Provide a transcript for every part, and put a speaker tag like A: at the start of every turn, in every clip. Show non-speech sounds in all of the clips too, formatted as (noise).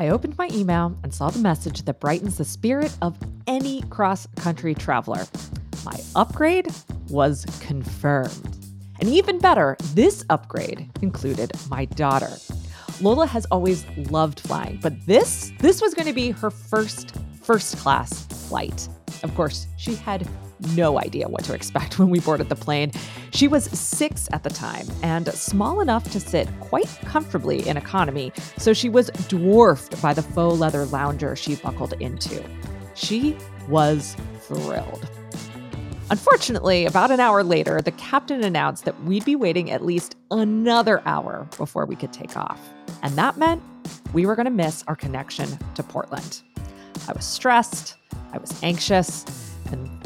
A: I opened my email and saw the message that brightens the spirit of any cross country traveler. My upgrade was confirmed. And even better, this upgrade included my daughter. Lola has always loved flying, but this this was going to be her first first class flight. Of course, she had no idea what to expect (laughs) when we boarded the plane. She was six at the time and small enough to sit quite comfortably in economy, so she was dwarfed by the faux leather lounger she buckled into. She was thrilled. Unfortunately, about an hour later, the captain announced that we'd be waiting at least another hour before we could take off. And that meant we were going to miss our connection to Portland. I was stressed, I was anxious,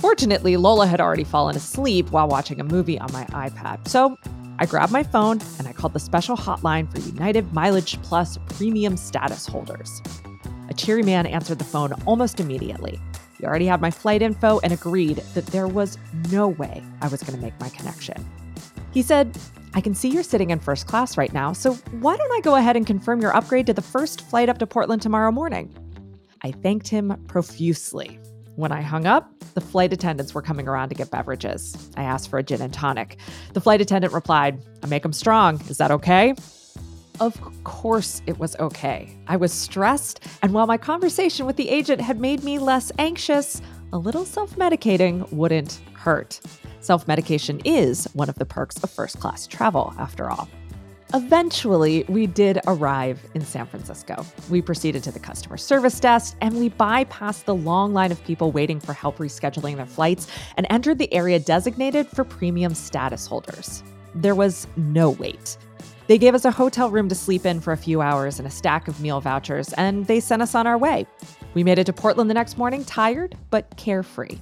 A: fortunately, Lola had already fallen asleep while watching a movie on my iPad. So I grabbed my phone and I called the special hotline for United Mileage Plus premium status holders. A cheery man answered the phone almost immediately. He already had my flight info and agreed that there was no way I was going to make my connection. He said, I can see you're sitting in first class right now, so why don't I go ahead and confirm your upgrade to the first flight up to Portland tomorrow morning? I thanked him profusely. When I hung up, the flight attendants were coming around to get beverages. I asked for a gin and tonic. The flight attendant replied, I make them strong. Is that okay? Of course, it was okay. I was stressed, and while my conversation with the agent had made me less anxious, a little self medicating wouldn't hurt. Self medication is one of the perks of first class travel, after all. Eventually, we did arrive in San Francisco. We proceeded to the customer service desk and we bypassed the long line of people waiting for help rescheduling their flights and entered the area designated for premium status holders. There was no wait. They gave us a hotel room to sleep in for a few hours and a stack of meal vouchers, and they sent us on our way. We made it to Portland the next morning, tired but carefree.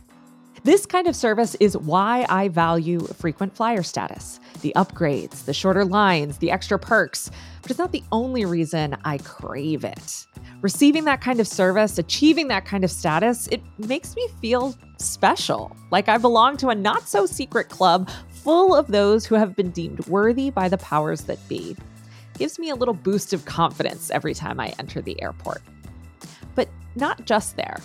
A: This kind of service is why I value frequent flyer status the upgrades, the shorter lines, the extra perks, but it's not the only reason I crave it. Receiving that kind of service, achieving that kind of status, it makes me feel special, like I belong to a not so secret club full of those who have been deemed worthy by the powers that be. Gives me a little boost of confidence every time I enter the airport. But not just there.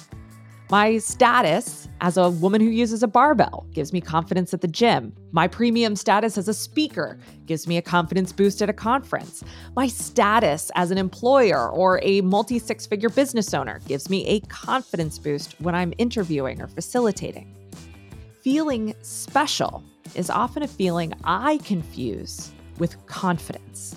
A: My status as a woman who uses a barbell gives me confidence at the gym. My premium status as a speaker gives me a confidence boost at a conference. My status as an employer or a multi six figure business owner gives me a confidence boost when I'm interviewing or facilitating. Feeling special is often a feeling I confuse with confidence.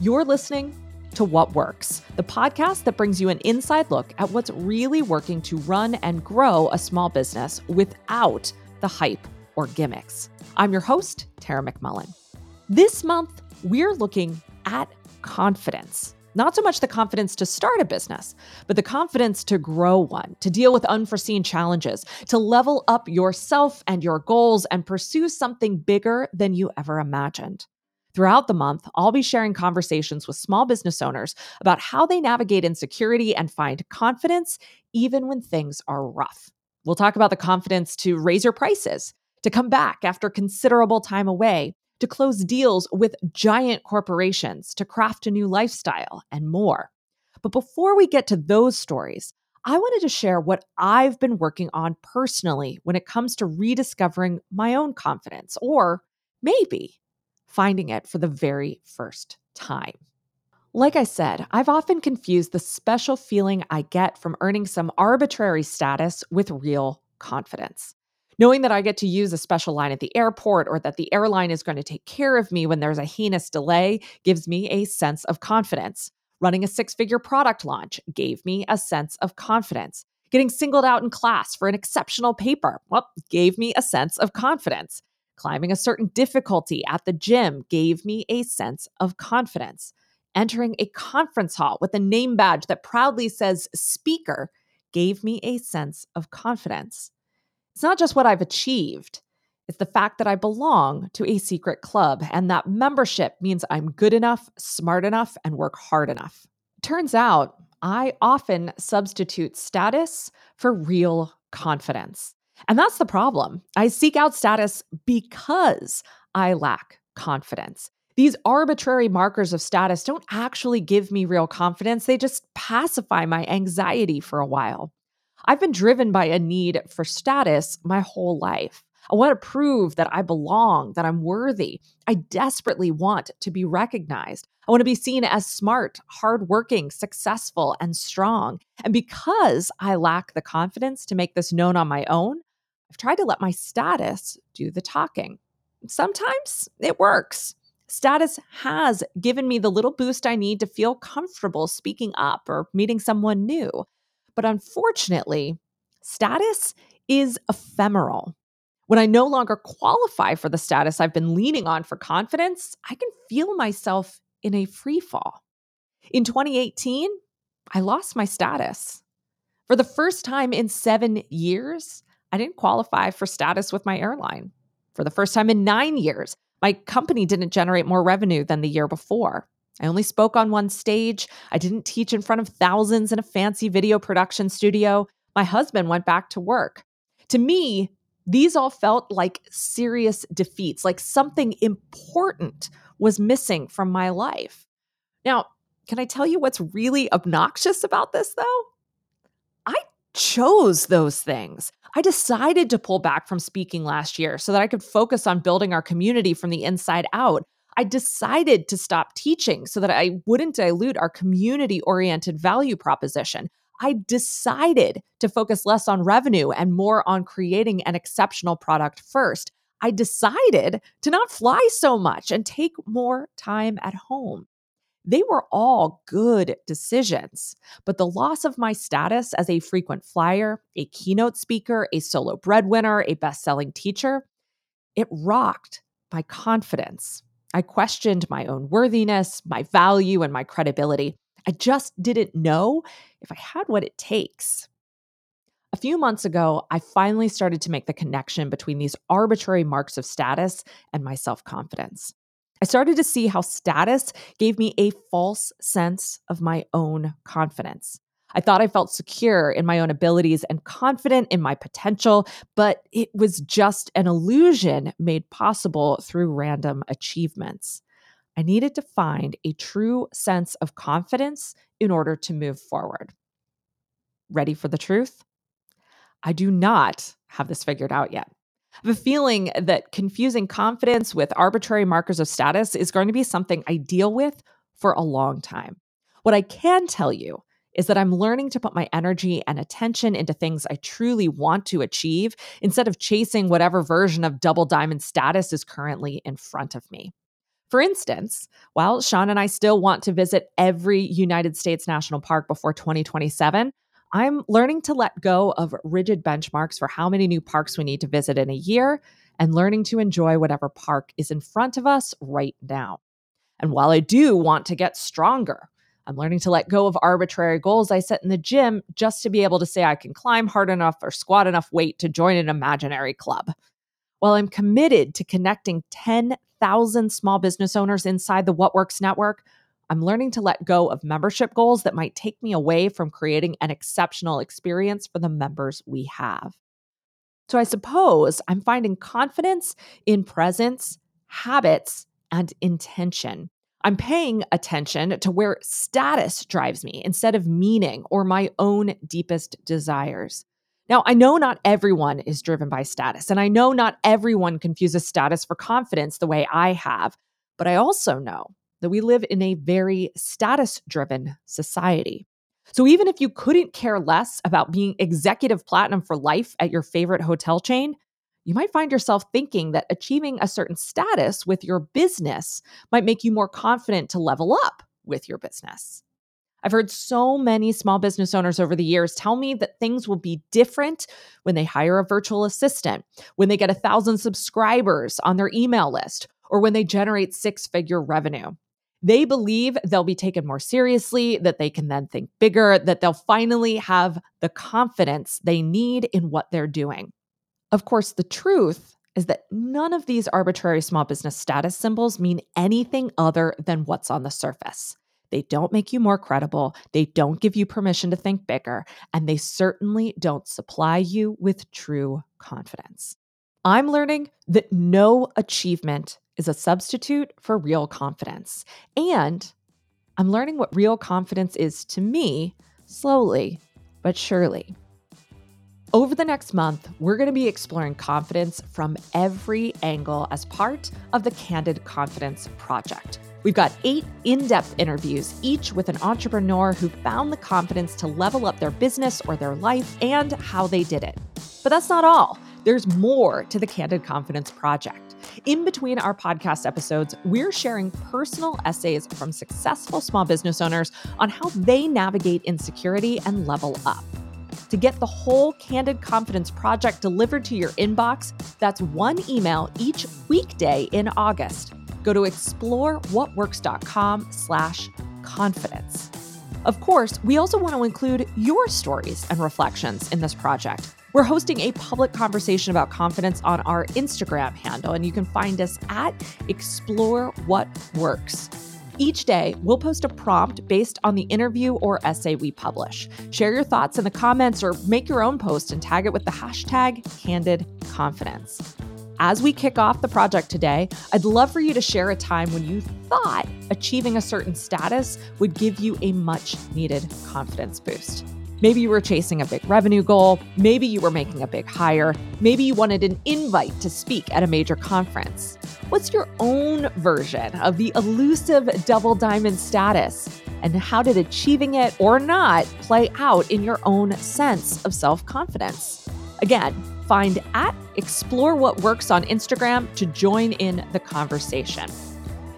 A: You're listening to What Works, the podcast that brings you an inside look at what's really working to run and grow a small business without the hype or gimmicks. I'm your host, Tara McMullen. This month, we're looking at confidence. Not so much the confidence to start a business, but the confidence to grow one, to deal with unforeseen challenges, to level up yourself and your goals and pursue something bigger than you ever imagined. Throughout the month, I'll be sharing conversations with small business owners about how they navigate insecurity and find confidence even when things are rough. We'll talk about the confidence to raise your prices, to come back after considerable time away, to close deals with giant corporations, to craft a new lifestyle, and more. But before we get to those stories, I wanted to share what I've been working on personally when it comes to rediscovering my own confidence, or maybe finding it for the very first time. Like I said, I've often confused the special feeling I get from earning some arbitrary status with real confidence. Knowing that I get to use a special line at the airport or that the airline is going to take care of me when there's a heinous delay gives me a sense of confidence. Running a six figure product launch gave me a sense of confidence. Getting singled out in class for an exceptional paper, well, gave me a sense of confidence. Climbing a certain difficulty at the gym gave me a sense of confidence. Entering a conference hall with a name badge that proudly says speaker gave me a sense of confidence. It's not just what I've achieved, it's the fact that I belong to a secret club, and that membership means I'm good enough, smart enough, and work hard enough. Turns out, I often substitute status for real confidence. And that's the problem. I seek out status because I lack confidence. These arbitrary markers of status don't actually give me real confidence, they just pacify my anxiety for a while. I've been driven by a need for status my whole life. I want to prove that I belong, that I'm worthy. I desperately want to be recognized. I want to be seen as smart, hardworking, successful, and strong. And because I lack the confidence to make this known on my own, I've tried to let my status do the talking. Sometimes it works. Status has given me the little boost I need to feel comfortable speaking up or meeting someone new. But unfortunately, status is ephemeral. When I no longer qualify for the status I've been leaning on for confidence, I can feel myself in a free fall. In 2018, I lost my status. For the first time in seven years, I didn't qualify for status with my airline. For the first time in nine years, my company didn't generate more revenue than the year before. I only spoke on one stage. I didn't teach in front of thousands in a fancy video production studio. My husband went back to work. To me, these all felt like serious defeats, like something important was missing from my life. Now, can I tell you what's really obnoxious about this, though? I chose those things. I decided to pull back from speaking last year so that I could focus on building our community from the inside out. I decided to stop teaching so that I wouldn't dilute our community oriented value proposition. I decided to focus less on revenue and more on creating an exceptional product first. I decided to not fly so much and take more time at home. They were all good decisions, but the loss of my status as a frequent flyer, a keynote speaker, a solo breadwinner, a best selling teacher, it rocked my confidence. I questioned my own worthiness, my value, and my credibility. I just didn't know if I had what it takes. A few months ago, I finally started to make the connection between these arbitrary marks of status and my self confidence. I started to see how status gave me a false sense of my own confidence. I thought I felt secure in my own abilities and confident in my potential, but it was just an illusion made possible through random achievements. I needed to find a true sense of confidence in order to move forward. Ready for the truth? I do not have this figured out yet. A feeling that confusing confidence with arbitrary markers of status is going to be something I deal with for a long time. What I can tell you is that I'm learning to put my energy and attention into things I truly want to achieve instead of chasing whatever version of double diamond status is currently in front of me. For instance, while Sean and I still want to visit every United States national park before 2027, I'm learning to let go of rigid benchmarks for how many new parks we need to visit in a year and learning to enjoy whatever park is in front of us right now. And while I do want to get stronger, I'm learning to let go of arbitrary goals I set in the gym just to be able to say I can climb hard enough or squat enough weight to join an imaginary club. While I'm committed to connecting 10,000 small business owners inside the What Works Network, I'm learning to let go of membership goals that might take me away from creating an exceptional experience for the members we have. So I suppose I'm finding confidence in presence, habits, and intention. I'm paying attention to where status drives me instead of meaning or my own deepest desires. Now, I know not everyone is driven by status, and I know not everyone confuses status for confidence the way I have, but I also know that we live in a very status driven society. So even if you couldn't care less about being executive platinum for life at your favorite hotel chain, you might find yourself thinking that achieving a certain status with your business might make you more confident to level up with your business. I've heard so many small business owners over the years tell me that things will be different when they hire a virtual assistant, when they get a thousand subscribers on their email list, or when they generate six figure revenue. They believe they'll be taken more seriously, that they can then think bigger, that they'll finally have the confidence they need in what they're doing. Of course, the truth is that none of these arbitrary small business status symbols mean anything other than what's on the surface. They don't make you more credible. They don't give you permission to think bigger. And they certainly don't supply you with true confidence. I'm learning that no achievement is a substitute for real confidence. And I'm learning what real confidence is to me slowly but surely. Over the next month, we're going to be exploring confidence from every angle as part of the Candid Confidence Project. We've got eight in depth interviews, each with an entrepreneur who found the confidence to level up their business or their life and how they did it. But that's not all. There's more to the Candid Confidence Project. In between our podcast episodes, we're sharing personal essays from successful small business owners on how they navigate insecurity and level up. To get the whole Candid Confidence Project delivered to your inbox, that's one email each weekday in August. Go to explorewhatworks.com slash confidence. Of course, we also want to include your stories and reflections in this project. We're hosting a public conversation about confidence on our Instagram handle, and you can find us at Explore What Works. Each day, we'll post a prompt based on the interview or essay we publish. Share your thoughts in the comments or make your own post and tag it with the hashtag Candid Confidence. As we kick off the project today, I'd love for you to share a time when you thought achieving a certain status would give you a much needed confidence boost. Maybe you were chasing a big revenue goal. Maybe you were making a big hire. Maybe you wanted an invite to speak at a major conference. What's your own version of the elusive double diamond status? And how did achieving it or not play out in your own sense of self confidence? Again, find at Explore What Works on Instagram to join in the conversation.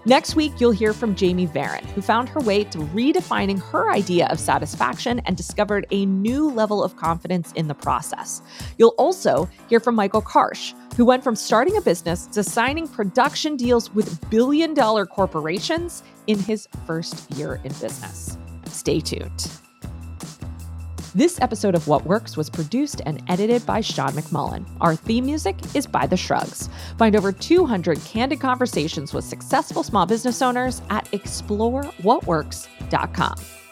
A: Next week, you'll hear from Jamie Varon, who found her way to redefining her idea of satisfaction and discovered a new level of confidence in the process. You'll also hear from Michael Karsh, who went from starting a business to signing production deals with billion dollar corporations in his first year in business. Stay tuned. This episode of What Works was produced and edited by Sean McMullen. Our theme music is by The Shrugs. Find over 200 candid conversations with successful small business owners at explorewhatworks.com.